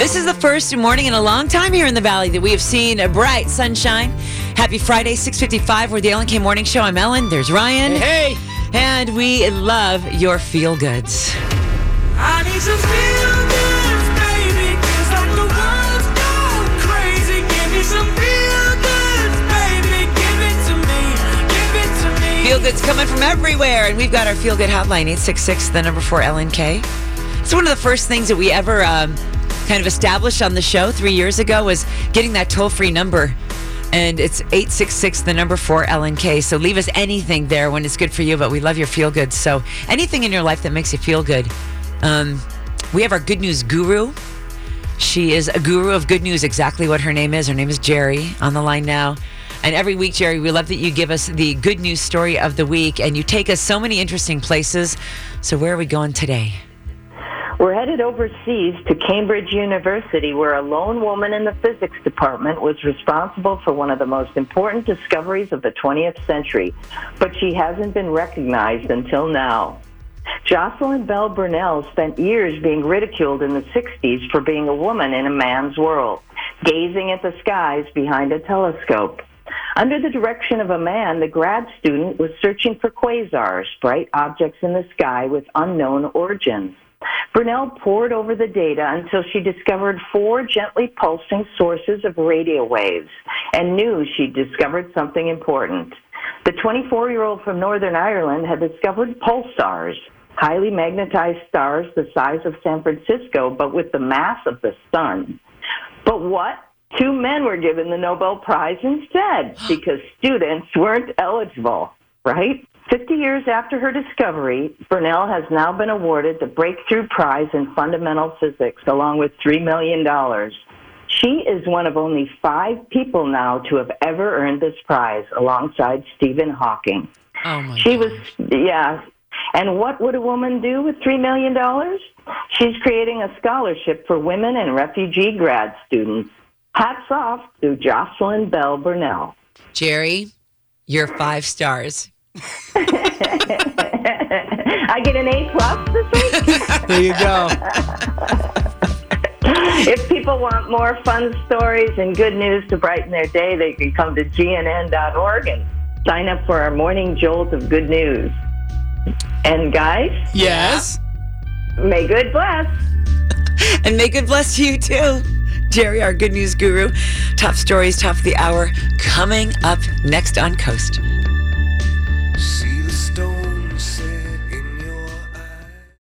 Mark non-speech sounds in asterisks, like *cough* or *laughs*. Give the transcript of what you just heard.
This is the first morning in a long time here in the Valley that we have seen a bright sunshine. Happy Friday, 655. We're the Ellen K Morning Show. I'm Ellen. There's Ryan. Hey, And we love your feel goods. I need some feel goods, baby. Feels like the world's crazy. Give me some feel goods, baby. Give it to me. Give it to me. Feel goods coming from everywhere. And we've got our feel good hotline, 866, the number four LNK. It's one of the first things that we ever um, kind of established on the show three years ago was getting that toll free number. And it's 866, the number four LNK. So leave us anything there when it's good for you, but we love your feel good. So anything in your life that makes you feel good. Um, we have our good news guru. She is a guru of good news, exactly what her name is. Her name is Geri on the line now. And every week, Geri, we love that you give us the good news story of the week and you take us so many interesting places. So, where are we going today? We're headed overseas to Cambridge University, where a lone woman in the physics department was responsible for one of the most important discoveries of the 20th century, but she hasn't been recognized until now. Jocelyn Bell Burnell spent years being ridiculed in the 60s for being a woman in a man's world, gazing at the skies behind a telescope. Under the direction of a man, the grad student was searching for quasars, bright objects in the sky with unknown origins. Burnell pored over the data until she discovered four gently pulsing sources of radio waves and knew she'd discovered something important. The 24 year old from Northern Ireland had discovered pulsars, highly magnetized stars the size of San Francisco, but with the mass of the sun. But what? Two men were given the Nobel Prize instead because *gasps* students weren't eligible, right? 50 years after her discovery, Burnell has now been awarded the Breakthrough Prize in Fundamental Physics along with $3 million. She is one of only five people now to have ever earned this prize alongside Stephen Hawking. Oh, my She was, yeah. And what would a woman do with $3 million? She's creating a scholarship for women and refugee grad students. Hats off to Jocelyn Bell Burnell. Geri, you're five stars. I get an A plus this week. *laughs* there you go. *laughs* if people want more fun stories and good news to brighten their day, they can come to gnn.org and sign up for our morning jolt of good news. And guys, Yes. may good bless. *laughs* And may good bless you too. Geri, our good news guru. Top stories, top of the hour, coming up next on KOST. See